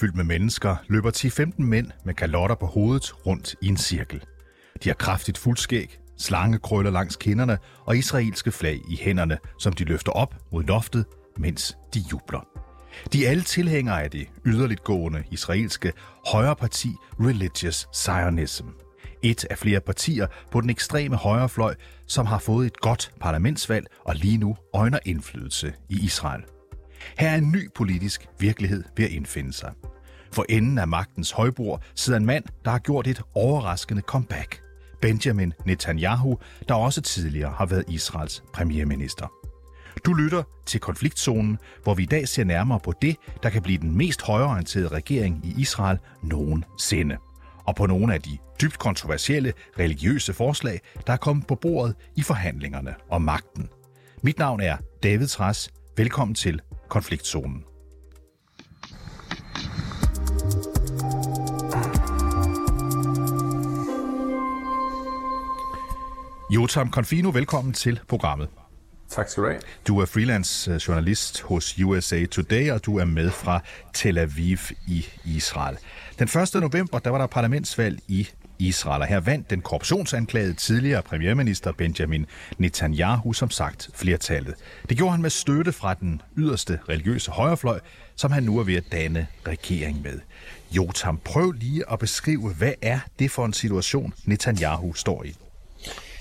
fyldt med mennesker løber 10-15 mænd med kalotter på hovedet rundt i en cirkel. De har kraftigt fuldskæg, slangekrøller langs kinderne og israelske flag i hænderne, som de løfter op mod loftet, mens de jubler. De er alle tilhængere af det yderligt gående israelske højreparti Religious Zionism. Et af flere partier på den ekstreme højrefløj, som har fået et godt parlamentsvalg og lige nu øjner indflydelse i Israel. Her er en ny politisk virkelighed ved at indfinde sig. For enden af magtens højbord sidder en mand, der har gjort et overraskende comeback. Benjamin Netanyahu, der også tidligere har været Israels premierminister. Du lytter til Konfliktzonen, hvor vi i dag ser nærmere på det, der kan blive den mest højorienterede regering i Israel nogensinde. Og på nogle af de dybt kontroversielle religiøse forslag, der er kommet på bordet i forhandlingerne om magten. Mit navn er David Træs. Velkommen til Konfliktzonen. Jotam Confino, velkommen til programmet. Tak skal du have. Du er freelance øh, journalist hos USA Today, og du er med fra Tel Aviv i Israel. Den 1. november, der var der parlamentsvalg i Israel, og her vandt den korruptionsanklagede tidligere premierminister Benjamin Netanyahu som sagt flertallet. Det gjorde han med støtte fra den yderste religiøse højrefløj, som han nu er ved at danne regering med. Jotam, prøv lige at beskrive, hvad er det for en situation, Netanyahu står i?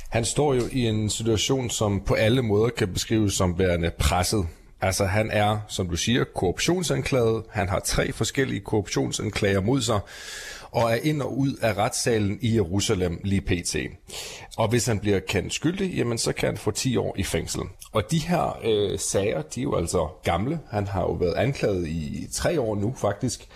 Han står jo i en situation, som på alle måder kan beskrives som værende presset. Altså han er, som du siger, korruptionsanklaget. Han har tre forskellige korruptionsanklager mod sig og er ind og ud af retssalen i Jerusalem lige pt. Og hvis han bliver kendt skyldig, jamen så kan han få 10 år i fængsel. Og de her øh, sager, de er jo altså gamle. Han har jo været anklaget i tre år nu faktisk.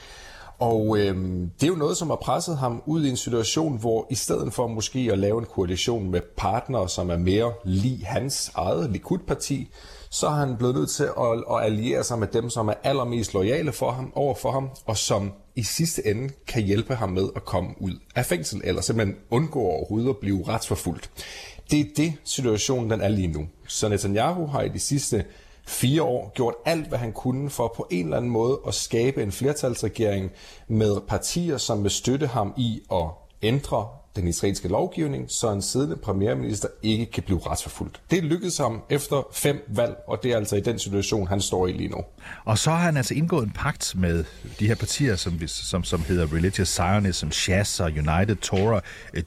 Og øh, det er jo noget, som har presset ham ud i en situation, hvor i stedet for måske at lave en koalition med partnere, som er mere lige hans eget Likud-parti, så er han blevet nødt til at, at alliere sig med dem, som er allermest lojale for ham, over for ham, og som i sidste ende kan hjælpe ham med at komme ud af fængsel, eller simpelthen undgå overhovedet at blive retsforfulgt. Det er det situationen, den er lige nu. Så Netanyahu har i de sidste fire år gjort alt, hvad han kunne for på en eller anden måde at skabe en flertalsregering med partier, som vil støtte ham i at ændre den israelske lovgivning, så en siddende premierminister ikke kan blive retsforfulgt. Det lykkedes ham efter fem valg, og det er altså i den situation, han står i lige nu. Og så har han altså indgået en pagt med de her partier, som, som, som hedder Religious Zionism, Shas og United Torah, eh,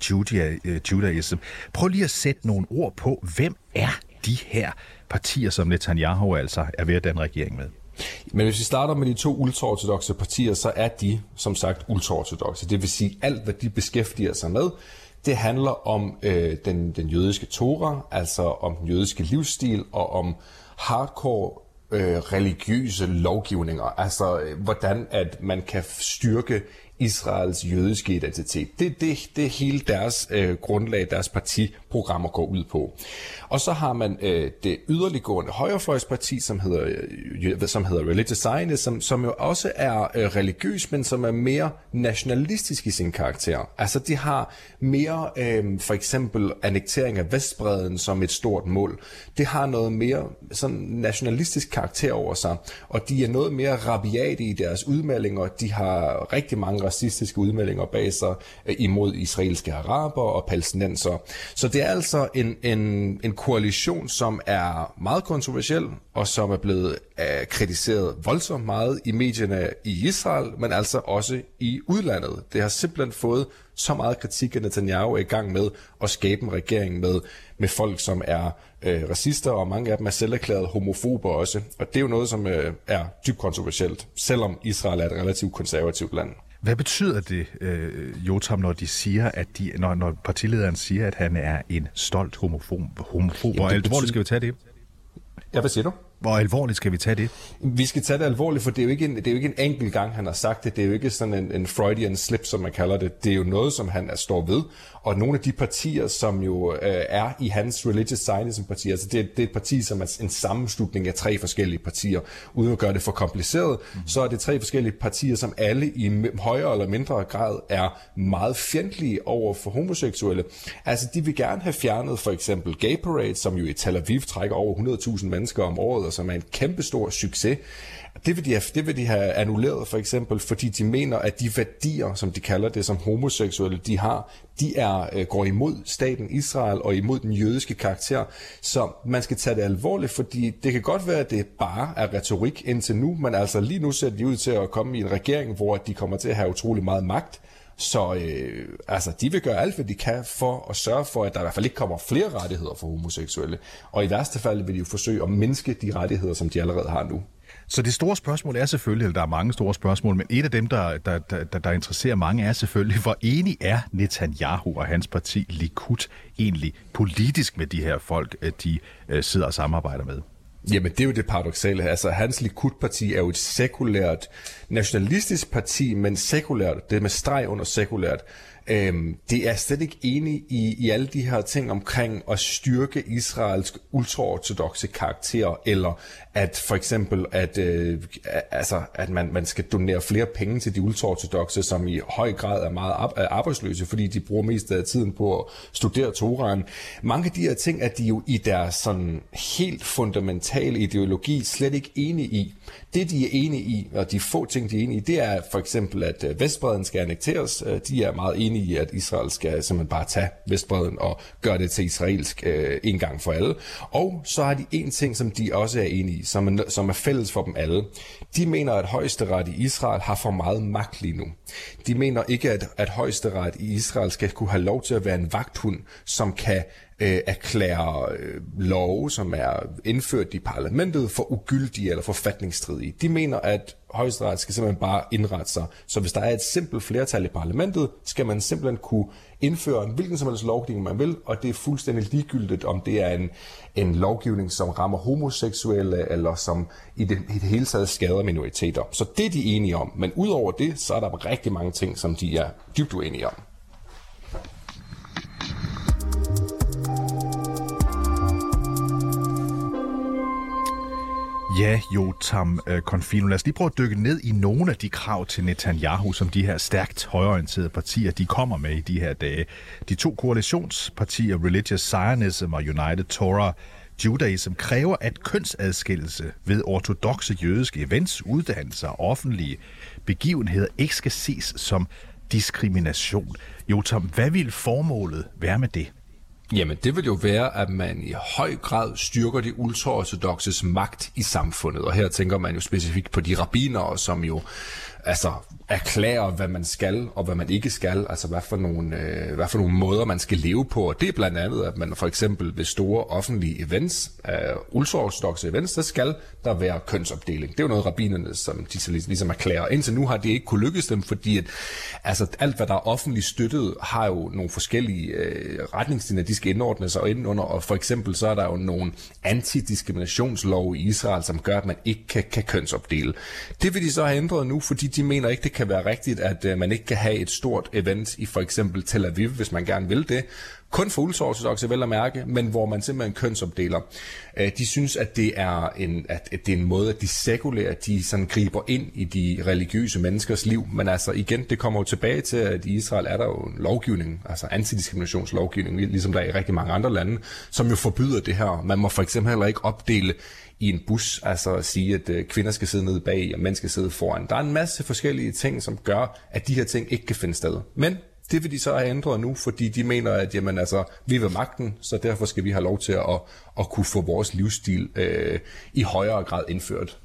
eh, Judaism. Prøv lige at sætte nogle ord på, hvem er de her partier, som Netanyahu altså er ved at danne regering med? Men hvis vi starter med de to ultraortodoxe partier, så er de som sagt ultraortodoxe. Det vil sige, alt hvad de beskæftiger sig med, det handler om øh, den, den jødiske Torah, altså om den jødiske livsstil og om hardcore øh, religiøse lovgivninger. Altså øh, hvordan at man kan styrke Israels jødiske identitet. Det, det, det hele deres øh, grundlag, deres partiprogrammer går ud på. Og så har man øh, det yderliggående højrefløjsparti, som hedder, øh, som hedder Religious Zionism, som, som jo også er øh, religiøs, men som er mere nationalistisk i sin karakter. Altså de har mere øh, for eksempel annektering af Vestbreden som et stort mål. Det har noget mere sådan nationalistisk karakter over sig, og de er noget mere rabiate i deres udmeldinger. De har rigtig mange racistiske udmeldinger bag sig øh, imod israelske araber og palæstinenser. Så det er altså en, en, en koalition, som er meget kontroversiel, og som er blevet uh, kritiseret voldsomt meget i medierne i Israel, men altså også i udlandet. Det har simpelthen fået så meget kritik, at Netanyahu er i gang med at skabe en regering med, med folk, som er øh, racister, og mange af dem er selv erklæret homofober også. Og det er jo noget, som øh, er dybt kontroversielt, selvom Israel er et relativt konservativt land. Hvad betyder det, øh, Jotam, når de siger, at de, når, når partilederen siger, at han er en stolt homofob? homofob Jamen, Hvor betyder... skal vi tage det? Ja, hvad siger du? Hvor alvorligt skal vi tage det? Vi skal tage det alvorligt, for det er jo ikke en, det er jo ikke en enkelt gang, han har sagt det. Det er jo ikke sådan en, en Freudian slip, som man kalder det. Det er jo noget, som han er, står ved. Og nogle af de partier, som jo øh, er i hans Religious Zionism-parti, altså det, det er et parti, som er en sammenslutning af tre forskellige partier. Uden at gøre det for kompliceret, mm. så er det tre forskellige partier, som alle i højere eller mindre grad er meget fjendtlige over for homoseksuelle. Altså de vil gerne have fjernet for eksempel Gay Parade, som jo i Tel Aviv trækker over 100.000 mennesker om året, rettigheder, som er en kæmpestor succes. Det vil, de have, det vil de have annulleret for eksempel, fordi de mener, at de værdier, som de kalder det, som homoseksuelle de har, de er, øh, går imod staten Israel og imod den jødiske karakter. Så man skal tage det alvorligt, fordi det kan godt være, at det bare er retorik indtil nu, men altså lige nu ser de ud til at komme i en regering, hvor de kommer til at have utrolig meget magt. Så øh, altså, de vil gøre alt, hvad de kan for at sørge for, at der i hvert fald ikke kommer flere rettigheder for homoseksuelle. Og i værste fald vil de jo forsøge at mindske de rettigheder, som de allerede har nu. Så det store spørgsmål er selvfølgelig, eller der er mange store spørgsmål, men et af dem, der, der, der, der interesserer mange, er selvfølgelig, hvor enig er Netanyahu og hans parti Likud egentlig politisk med de her folk, øh, de øh, sidder og samarbejder med? Jamen, det er jo det paradoxale. Altså, hans Likud-parti er jo et sekulært, nationalistisk parti, men sekulært, det er med streg under sekulært. Øhm, det er slet ikke enig i, i alle de her ting omkring at styrke Israels ultraortodoxe karakter, eller at for eksempel, at, øh, altså, at man, man skal donere flere penge til de ultraortodoxe, som i høj grad er meget arbejdsløse, fordi de bruger mest af tiden på at studere Toraen. Mange af de her ting er de jo i deres sådan helt fundamentale ideologi slet ikke enige i. Det, de er enige i, og de få ting, de er enige i, det er for eksempel, at øh, Vestbreden skal annekteres. Øh, de er meget enige i, at Israel skal simpelthen bare tage Vestbreden og gøre det til israelsk øh, en gang for alle. Og så har de en ting, som de også er enige i, som er, som er fælles for dem alle. De mener, at højesteret i Israel har for meget magt lige nu. De mener ikke, at, at højesteret i Israel skal kunne have lov til at være en vagthund, som kan øh, erklære øh, love, som er indført i parlamentet, for ugyldige eller forfatningsstridige. De mener, at højesteret skal simpelthen bare indrette sig. Så hvis der er et simpelt flertal i parlamentet, skal man simpelthen kunne indføre en hvilken som helst lovgivning, man vil, og det er fuldstændig ligegyldigt, om det er en, en lovgivning, som rammer homoseksuelle, eller som i det, i det hele taget skader minoriteter. Så det er de enige om. Men udover det, så er der rigtig mange ting, som de er dybt uenige om. Ja, jo, Tam. Øh, lad os lige prøve at dykke ned i nogle af de krav til Netanyahu, som de her stærkt højorienterede partier, de kommer med i de her dage. De to koalitionspartier, Religious Zionism og United Torah Judaism, kræver, at kønsadskillelse ved ortodoxe jødiske events, uddannelser og offentlige begivenheder ikke skal ses som diskrimination. Jotam, hvad vil formålet være med det? Jamen, det vil jo være, at man i høj grad styrker de ultraortodoxes magt i samfundet. Og her tænker man jo specifikt på de rabbinere, som jo altså erklære, hvad man skal og hvad man ikke skal, altså hvad for, nogle, øh, hvad for nogle måder, man skal leve på. Og det er blandt andet, at man for eksempel ved store offentlige events, øh, ultraortodoxe events, der skal der være kønsopdeling. Det er jo noget, rabinerne, som de så ligesom erklærer. Indtil nu har det ikke kunne lykkes dem, fordi at, altså, alt, hvad der er offentligt støttet, har jo nogle forskellige øh, retningslinjer, de skal indordne sig ind under, og for eksempel så er der jo nogle antidiskriminationslov i Israel, som gør, at man ikke kan, kan kønsopdele. Det vil de så have ændret nu, fordi de mener ikke, det kan være rigtigt, at øh, man ikke kan have et stort event i for eksempel Tel Aviv, hvis man gerne vil det. Kun for ultraortodoxe vel at mærke, men hvor man simpelthen kønsopdeler. Øh, de synes, at det er en, at det er en måde, at de sekulære, de sådan griber ind i de religiøse menneskers liv. Men altså igen, det kommer jo tilbage til, at i Israel er der jo en lovgivning, altså antidiskriminationslovgivning, ligesom der er i rigtig mange andre lande, som jo forbyder det her. Man må for eksempel heller ikke opdele i en bus, altså at sige, at øh, kvinder skal sidde nede bag, og mænd skal sidde foran. Der er en masse forskellige ting, som gør, at de her ting ikke kan finde sted. Men det vil de så have ændret nu, fordi de mener, at jamen, altså, vi vil magten, så derfor skal vi have lov til at, at kunne få vores livsstil øh, i højere grad indført.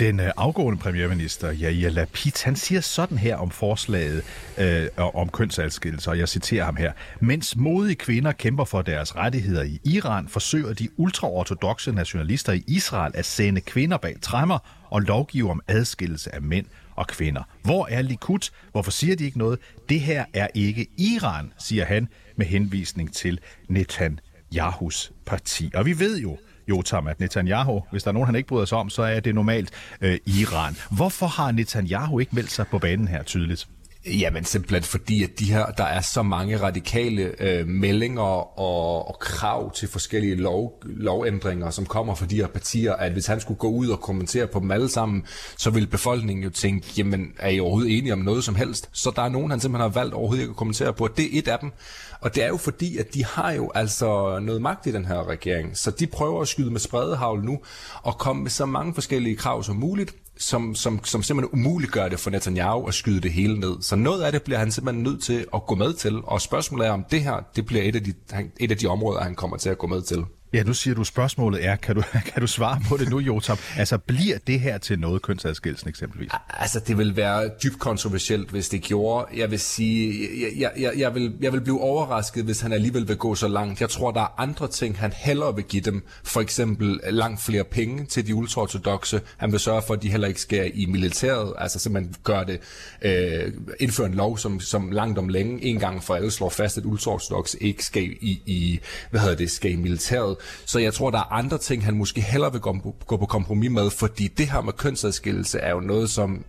Den øh, afgående premierminister, Jair Lapid, han siger sådan her om forslaget øh, om kønsadskillelse, og jeg citerer ham her. Mens modige kvinder kæmper for deres rettigheder i Iran, forsøger de ultraortodoxe nationalister i Israel at sende kvinder bag træmmer og lovgive om adskillelse af mænd og kvinder. Hvor er Likud? Hvorfor siger de ikke noget? Det her er ikke Iran, siger han med henvisning til Netanyahus parti. Og vi ved jo, Jotam, at Netanyahu, hvis der er nogen, han ikke bryder sig om, så er det normalt øh, Iran. Hvorfor har Netanyahu ikke meldt sig på banen her tydeligt? Jamen simpelthen fordi, at de her, der er så mange radikale øh, meldinger og, og krav til forskellige lov, lovændringer, som kommer fra de her partier, at hvis han skulle gå ud og kommentere på dem alle sammen, så ville befolkningen jo tænke, jamen er I overhovedet enige om noget som helst? Så der er nogen, han simpelthen har valgt overhovedet ikke at kommentere på, det er et af dem. Og det er jo fordi, at de har jo altså noget magt i den her regering, så de prøver at skyde med spredehavl nu og komme med så mange forskellige krav som muligt, som, som, som simpelthen umuliggør det for Netanyahu at skyde det hele ned. Så noget af det bliver han simpelthen nødt til at gå med til, og spørgsmålet er, om det her det bliver et af de, et af de områder, han kommer til at gå med til. Ja, nu siger du, spørgsmålet er, kan du, kan du svare på det nu, Jotam? Altså, bliver det her til noget kønsadskillelsen eksempelvis? Altså, det vil være dybt kontroversielt, hvis det gjorde. Jeg vil sige, jeg, jeg, jeg, vil, jeg vil blive overrasket, hvis han alligevel vil gå så langt. Jeg tror, der er andre ting, han hellere vil give dem. For eksempel øh, langt flere penge til de ultraortodoxe. Han vil sørge for, at de heller ikke skal i militæret. Altså simpelthen gør det, øh, indføre en lov, som, som langt om længe en gang for alle slår fast, at ultraortodoxe ikke skal i, i, hvad hedder det, skal i militæret. Så jeg tror, der er andre ting, han måske hellere vil gå, gå på kompromis med, fordi det her med kønsadskillelse er jo noget, som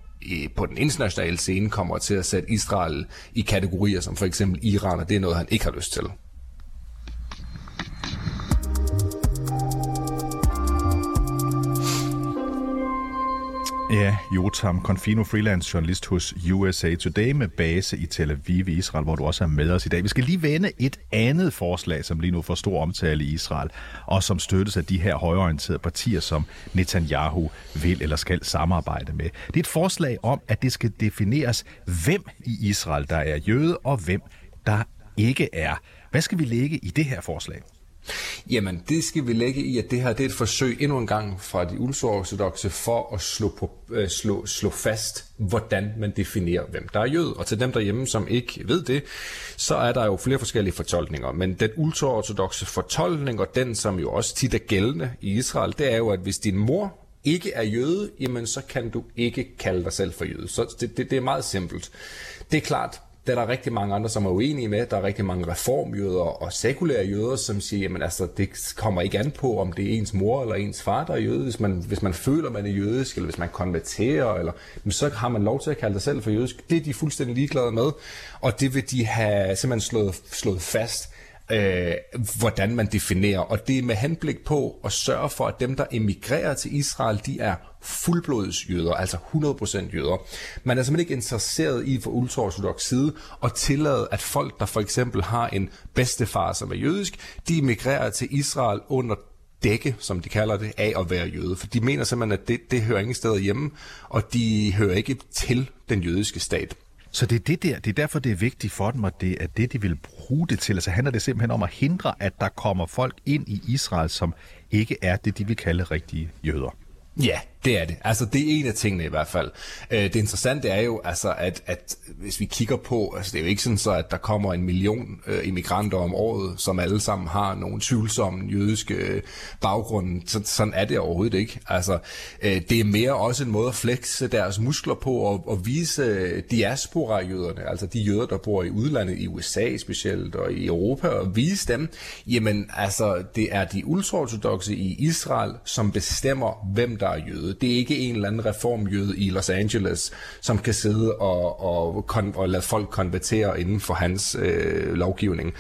på den internationale scene kommer til at sætte Israel i kategorier som for eksempel Iran, og det er noget, han ikke har lyst til. Ja, Jotam Confino, freelance journalist hos USA Today med base i Tel Aviv i Israel, hvor du også er med os i dag. Vi skal lige vende et andet forslag, som lige nu får stor omtale i Israel, og som støttes af de her højorienterede partier, som Netanyahu vil eller skal samarbejde med. Det er et forslag om, at det skal defineres, hvem i Israel, der er jøde, og hvem der ikke er. Hvad skal vi lægge i det her forslag? Jamen, det skal vi lægge i, at det her det er et forsøg endnu en gang fra de ultraortodoxe for at slå, på, øh, slå, slå fast, hvordan man definerer, hvem der er jød. Og til dem derhjemme, som ikke ved det, så er der jo flere forskellige fortolkninger. Men den ultraortodoxe fortolkning, og den som jo også tit er gældende i Israel, det er jo, at hvis din mor ikke er jøde, jamen så kan du ikke kalde dig selv for jøde. Så det, det, det er meget simpelt. Det er klart, der er der rigtig mange andre, som er uenige med. Der er rigtig mange reformjøder og sekulære jøder, som siger, jamen altså, det kommer ikke an på, om det er ens mor eller ens far, der er jøde. Hvis man, hvis man føler, man er jødisk, eller hvis man konverterer, eller, så har man lov til at kalde sig selv for jødisk. Det er de fuldstændig ligeglade med, og det vil de have simpelthen slået, slået fast øh, hvordan man definerer. Og det er med henblik på at sørge for, at dem, der emigrerer til Israel, de er fuldblods jøder, altså 100% jøder. Man er simpelthen ikke interesseret i for ultraortodox side at tillade, at folk, der for eksempel har en bedstefar, som er jødisk, de emigrerer til Israel under dække, som de kalder det, af at være jøde. For de mener simpelthen, at det, det hører ingen steder hjemme, og de hører ikke til den jødiske stat. Så det er det der, det er derfor, det er vigtigt for dem, at det er det, de vil bruge det til. Altså handler det simpelthen om at hindre, at der kommer folk ind i Israel, som ikke er det, de vil kalde rigtige jøder. Ja, det er det. Altså, det er en af tingene i hvert fald. Øh, det interessante er jo, altså, at, at hvis vi kigger på, altså, det er jo ikke sådan så, at der kommer en million øh, immigranter om året, som alle sammen har nogle tvivlsomme jødiske øh, baggrunde. Så, sådan er det overhovedet ikke. Altså, øh, det er mere også en måde at flexe deres muskler på og, og vise diaspora-jøderne, altså de jøder, der bor i udlandet, i USA specielt, og i Europa, og vise dem, jamen, altså, det er de ultraortodoxe i Israel, som bestemmer, hvem der er jøde jøde. Det er ikke en eller anden reformjøde i Los Angeles, som kan sidde og, og, kon- og lade folk konvertere inden for hans øh, lovgivning.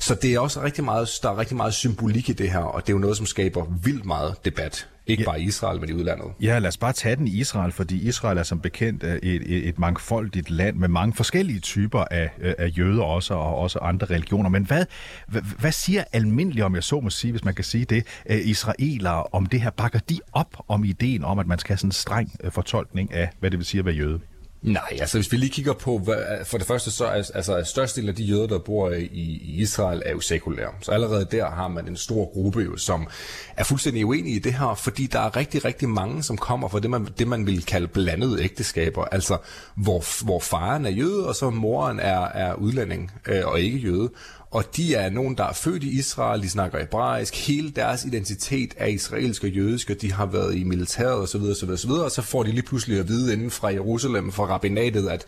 Så det er også rigtig meget, der er rigtig meget symbolik i det her, og det er jo noget, som skaber vildt meget debat. Ikke ja. bare i Israel, men i udlandet. Ja, lad os bare tage den i Israel, fordi Israel er som bekendt et, et, et mangfoldigt land med mange forskellige typer af, af jøder også, og også andre religioner. Men hvad, hvad, hvad siger almindeligt, om jeg så må sige, hvis man kan sige det, israelere om det her? Bakker de op om ideen om, at man skal have sådan en streng øh, fortolkning af, hvad det vil sige at være jøde? Nej, altså hvis vi lige kigger på, hvad, for det første så er altså, størstedelen af de jøder, der bor i, i Israel, er jo sekulære. Så allerede der har man en stor gruppe, jo, som er fuldstændig uenige i det her, fordi der er rigtig, rigtig mange, som kommer fra det, man, det, man vil kalde blandede ægteskaber. Altså, hvor, hvor faren er jøde, og så moren er, er udlænding øh, og ikke jøde og de er nogen, der er født i Israel, de snakker hebraisk, hele deres identitet er israelsk og jødisk, og de har været i militæret osv. osv., osv., og så får de lige pludselig at vide inden fra Jerusalem, fra rabbinatet, at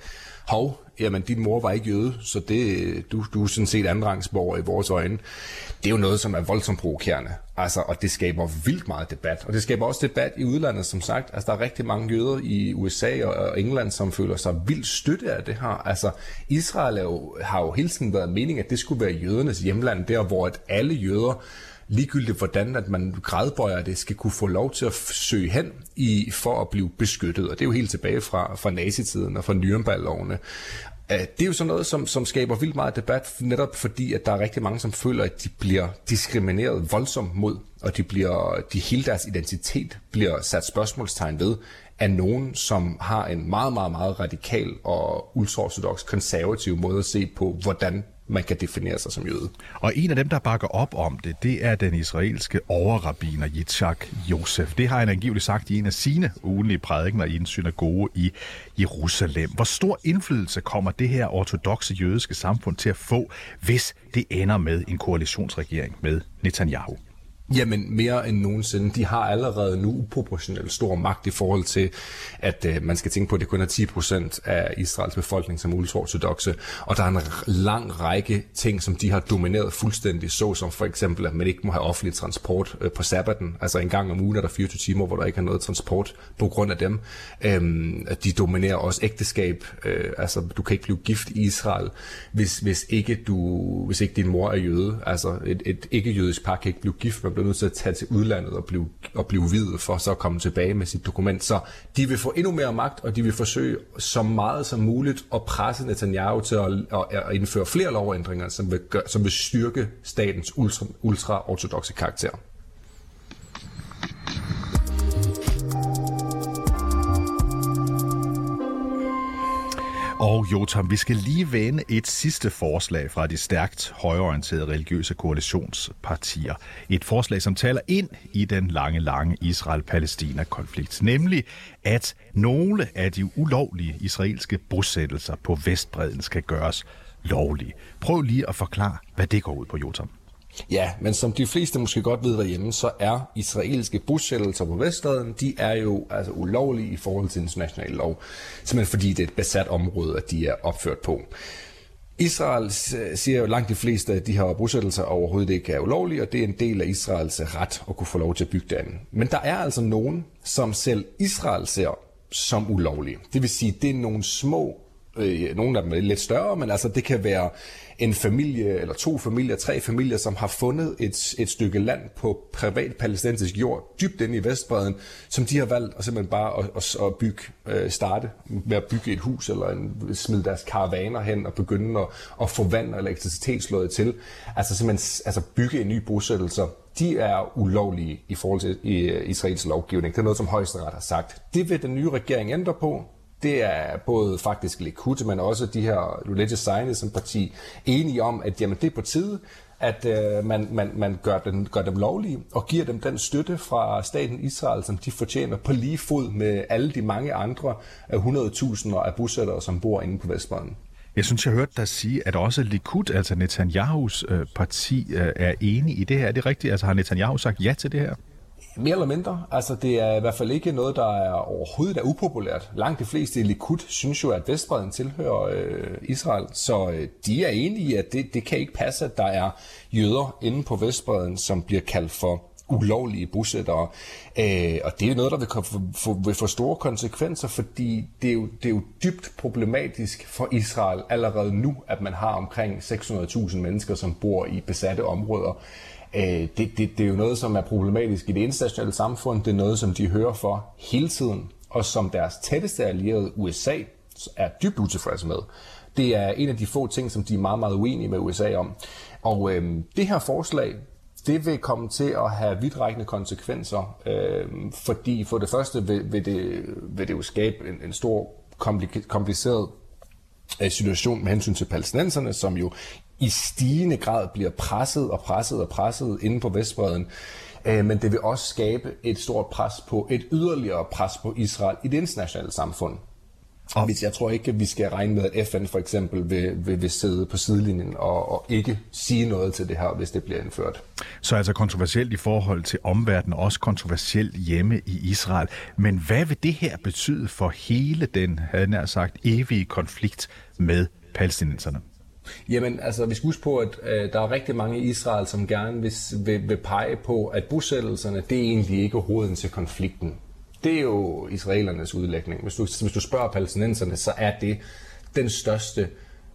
hov, jamen din mor var ikke jøde, så det, du, du er sådan set andenrangsborger i vores øjne. Det er jo noget, som er voldsomt provokerende. Altså, og det skaber vildt meget debat. Og det skaber også debat i udlandet, som sagt. Altså, der er rigtig mange jøder i USA og England, som føler sig vildt støtte af det her. Altså, Israel er jo, har jo hele tiden været mening, at det skulle være jødernes hjemland, der hvor at alle jøder ligegyldigt hvordan at man gradbøjer det, skal kunne få lov til at søge hen i, for at blive beskyttet. Og det er jo helt tilbage fra, fra nazitiden og fra Nürnberg-lovene. Øh, det er jo sådan noget, som, som skaber vildt meget debat, netop fordi, at der er rigtig mange, som føler, at de bliver diskrimineret voldsomt mod, og de bliver, de hele deres identitet bliver sat spørgsmålstegn ved af nogen, som har en meget, meget, meget radikal og ultraortodox konservativ måde at se på, hvordan man kan definere sig som jøde. Og en af dem, der bakker op om det, det er den israelske overrabiner Yitzhak Josef. Det har han angiveligt sagt i en af sine ugenlige prædikener i en synagoge i Jerusalem. Hvor stor indflydelse kommer det her ortodoxe jødiske samfund til at få, hvis det ender med en koalitionsregering med Netanyahu? Jamen mere end nogensinde. De har allerede nu uproportionelt stor magt i forhold til, at øh, man skal tænke på, at det kun er 10% af Israels befolkning som ultraortodoxe, og der er en lang række ting, som de har domineret fuldstændig, så som for eksempel, at man ikke må have offentlig transport øh, på sabbaten. Altså en gang om ugen er der 24 timer, hvor der ikke er noget transport på grund af dem. Øhm, de dominerer også ægteskab. Øh, altså du kan ikke blive gift i Israel, hvis, hvis, ikke, du, hvis ikke din mor er jøde. Altså et, et ikke-jødisk par kan ikke blive gift, med bliver nødt til at tage til udlandet og blive, og blive videt for så at komme tilbage med sit dokument. Så de vil få endnu mere magt, og de vil forsøge så meget som muligt at presse Netanyahu til at, at, at indføre flere lovændringer, som vil, gøre, som vil styrke statens ultra, ultra-ortodoxe karakter. Og Jotam, vi skal lige vende et sidste forslag fra de stærkt højorienterede religiøse koalitionspartier. Et forslag, som taler ind i den lange, lange Israel-Palæstina-konflikt. Nemlig, at nogle af de ulovlige israelske bosættelser på Vestbreden skal gøres lovlige. Prøv lige at forklare, hvad det går ud på, Jotam. Ja, men som de fleste måske godt ved derhjemme, så er israelske bosættelser på Vestbredden, de er jo altså ulovlige i forhold til international lov, simpelthen fordi det er et besat område, at de er opført på. Israel siger jo langt de fleste, at de her bosættelser overhovedet ikke er ulovlige, og det er en del af Israels ret at kunne få lov til at bygge den. Men der er altså nogen, som selv Israel ser som ulovlige. Det vil sige, det er nogle små, øh, nogle af dem er lidt større, men altså det kan være en familie, eller to familier, tre familier, som har fundet et, et stykke land på privat palæstinensisk jord, dybt inde i Vestbreden, som de har valgt at simpelthen bare at, at, at bygge, øh, starte med at bygge et hus, eller en, smide deres karavaner hen og begynde at, at få vand og elektricitet slået til. Altså simpelthen altså bygge en ny bosættelse de er ulovlige i forhold til øh, Israels lovgivning. Det er noget, som højesteret har sagt. Det vil den nye regering ændre på det er både faktisk Likud, men også de her Religious Zionism parti enige om, at jamen, det er på tide, at øh, man, man, man gør, den, gør dem lovlige og giver dem den støtte fra staten Israel, som de fortjener på lige fod med alle de mange andre af 100.000 af bosættere, som bor inde på Vestbredden. Jeg synes, jeg hørte dig sige, at også Likud, altså Netanyahus øh, parti, øh, er enig i det her. Er det rigtigt? Altså har Netanyahu sagt ja til det her? Mere eller mindre. Altså, det er i hvert fald ikke noget, der er overhovedet er upopulært. Langt de fleste i Likud synes jo, at Vestbreden tilhører øh, Israel, så øh, de er enige i, at det, det kan ikke passe, at der er jøder inde på Vestbreden, som bliver kaldt for ulovlige bosættere. Øh, og det er noget, der vil, få, vil få store konsekvenser, fordi det er, jo, det er jo dybt problematisk for Israel allerede nu, at man har omkring 600.000 mennesker, som bor i besatte områder. Øh, det, det, det er jo noget, som er problematisk i det internationale samfund. Det er noget, som de hører for hele tiden, og som deres tætteste allierede USA er dybt utilfredse med. Det er en af de få ting, som de er meget, meget uenige med USA om. Og øh, det her forslag, det vil komme til at have vidtrækkende konsekvenser, øh, fordi for det første vil, vil, det, vil det jo skabe en, en stor kompliceret øh, situation med hensyn til palæstinenserne, som jo i stigende grad bliver presset og presset og presset inde på Vestbreden. Øh, men det vil også skabe et stort pres på, et yderligere pres på Israel i det internationale samfund. Og hvis jeg tror ikke, at vi skal regne med, at FN for eksempel vil, vil, vil sidde på sidelinjen og, og ikke sige noget til det her, hvis det bliver indført. Så altså kontroversielt i forhold til omverdenen, også kontroversielt hjemme i Israel. Men hvad vil det her betyde for hele den, havde jeg sagt, evige konflikt med palæstinenserne? Jamen, altså, vi skal huske på, at øh, der er rigtig mange i Israel, som gerne vil, vil, vil pege på, at bosættelserne, det er egentlig ikke roden til konflikten. Det er jo israelernes udlægning. Hvis du, hvis du spørger palæstinenserne, så er det den største,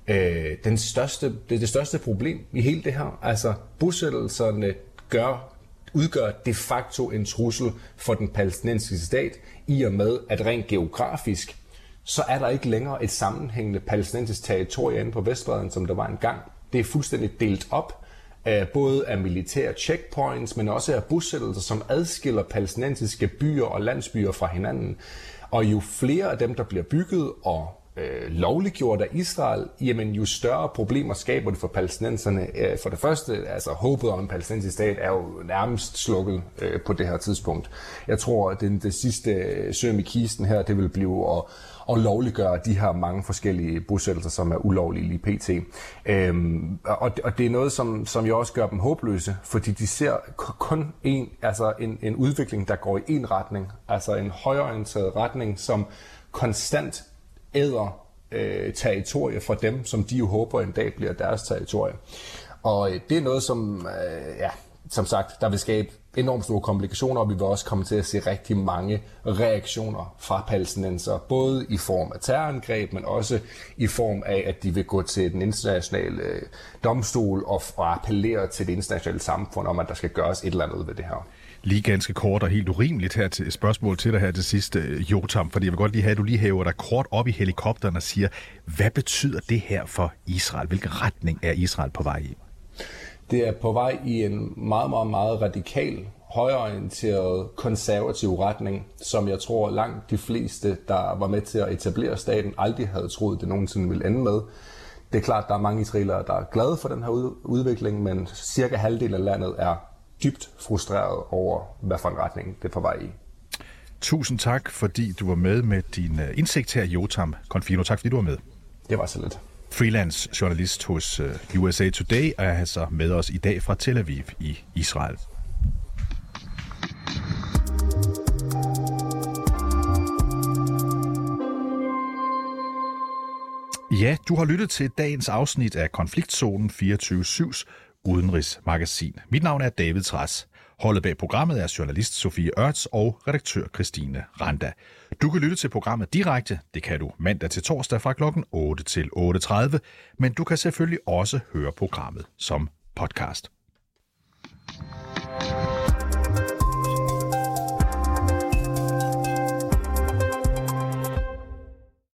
øh, den største, det, er det største problem i hele det her. Altså, bosættelserne gør, udgør de facto en trussel for den palæstinensiske stat, i og med, at rent geografisk, så er der ikke længere et sammenhængende palæstinensisk territorie inde på Vestbredden, som der var engang. Det er fuldstændig delt op, både af militære checkpoints, men også af bosættelser, som adskiller palæstinensiske byer og landsbyer fra hinanden. Og jo flere af dem, der bliver bygget og øh, lovliggjort af Israel, jamen jo større problemer skaber det for palæstinenserne. Øh, for det første, altså håbet om en palæstinensisk stat er jo nærmest slukket øh, på det her tidspunkt. Jeg tror, at det, det sidste øh, søm i kisten her, det vil blive at og lovliggøre de her mange forskellige bosættelser, som er ulovlige lige pt. Øhm, og, og det er noget, som, som jo også gør dem håbløse, fordi de ser kun en, altså en, en udvikling, der går i en retning, altså en højorienteret retning, som konstant æder øh, territorier fra dem, som de jo håber en dag bliver deres territorie. Og øh, det er noget, som, øh, ja, som sagt, der vil skabe enormt store komplikationer, og vi vil også komme til at se rigtig mange reaktioner fra palæstinenser, både i form af terrorangreb, men også i form af, at de vil gå til den internationale øh, domstol og, og appellere til det internationale samfund om, at der skal gøres et eller andet ved det her. Lige ganske kort og helt urimeligt her til spørgsmål til dig her til sidst, øh, Jotam, fordi jeg vil godt lige have, at du lige hæver dig kort op i helikopteren og siger, hvad betyder det her for Israel? Hvilken retning er Israel på vej i? Det er på vej i en meget, meget, meget radikal, højorienteret, konservativ retning, som jeg tror langt de fleste, der var med til at etablere staten, aldrig havde troet, det nogensinde ville ende med. Det er klart, der er mange israelere, der er glade for den her udvikling, men cirka halvdelen af landet er dybt frustreret over, hvad for en retning det er på vej i. Tusind tak, fordi du var med med din øh, indsigt her, Jotam Confino. Tak, fordi du var med. Det var så lidt freelance journalist hos øh, USA Today, og er altså med os i dag fra Tel Aviv i Israel. Ja, du har lyttet til dagens afsnit af Konfliktzonen 24-7's udenrigsmagasin. Mit navn er David Træs. Holdet bag programmet er journalist Sofie Ørts og redaktør Christine Randa. Du kan lytte til programmet direkte. Det kan du mandag til torsdag fra kl. 8 til 8.30, men du kan selvfølgelig også høre programmet som podcast. thank you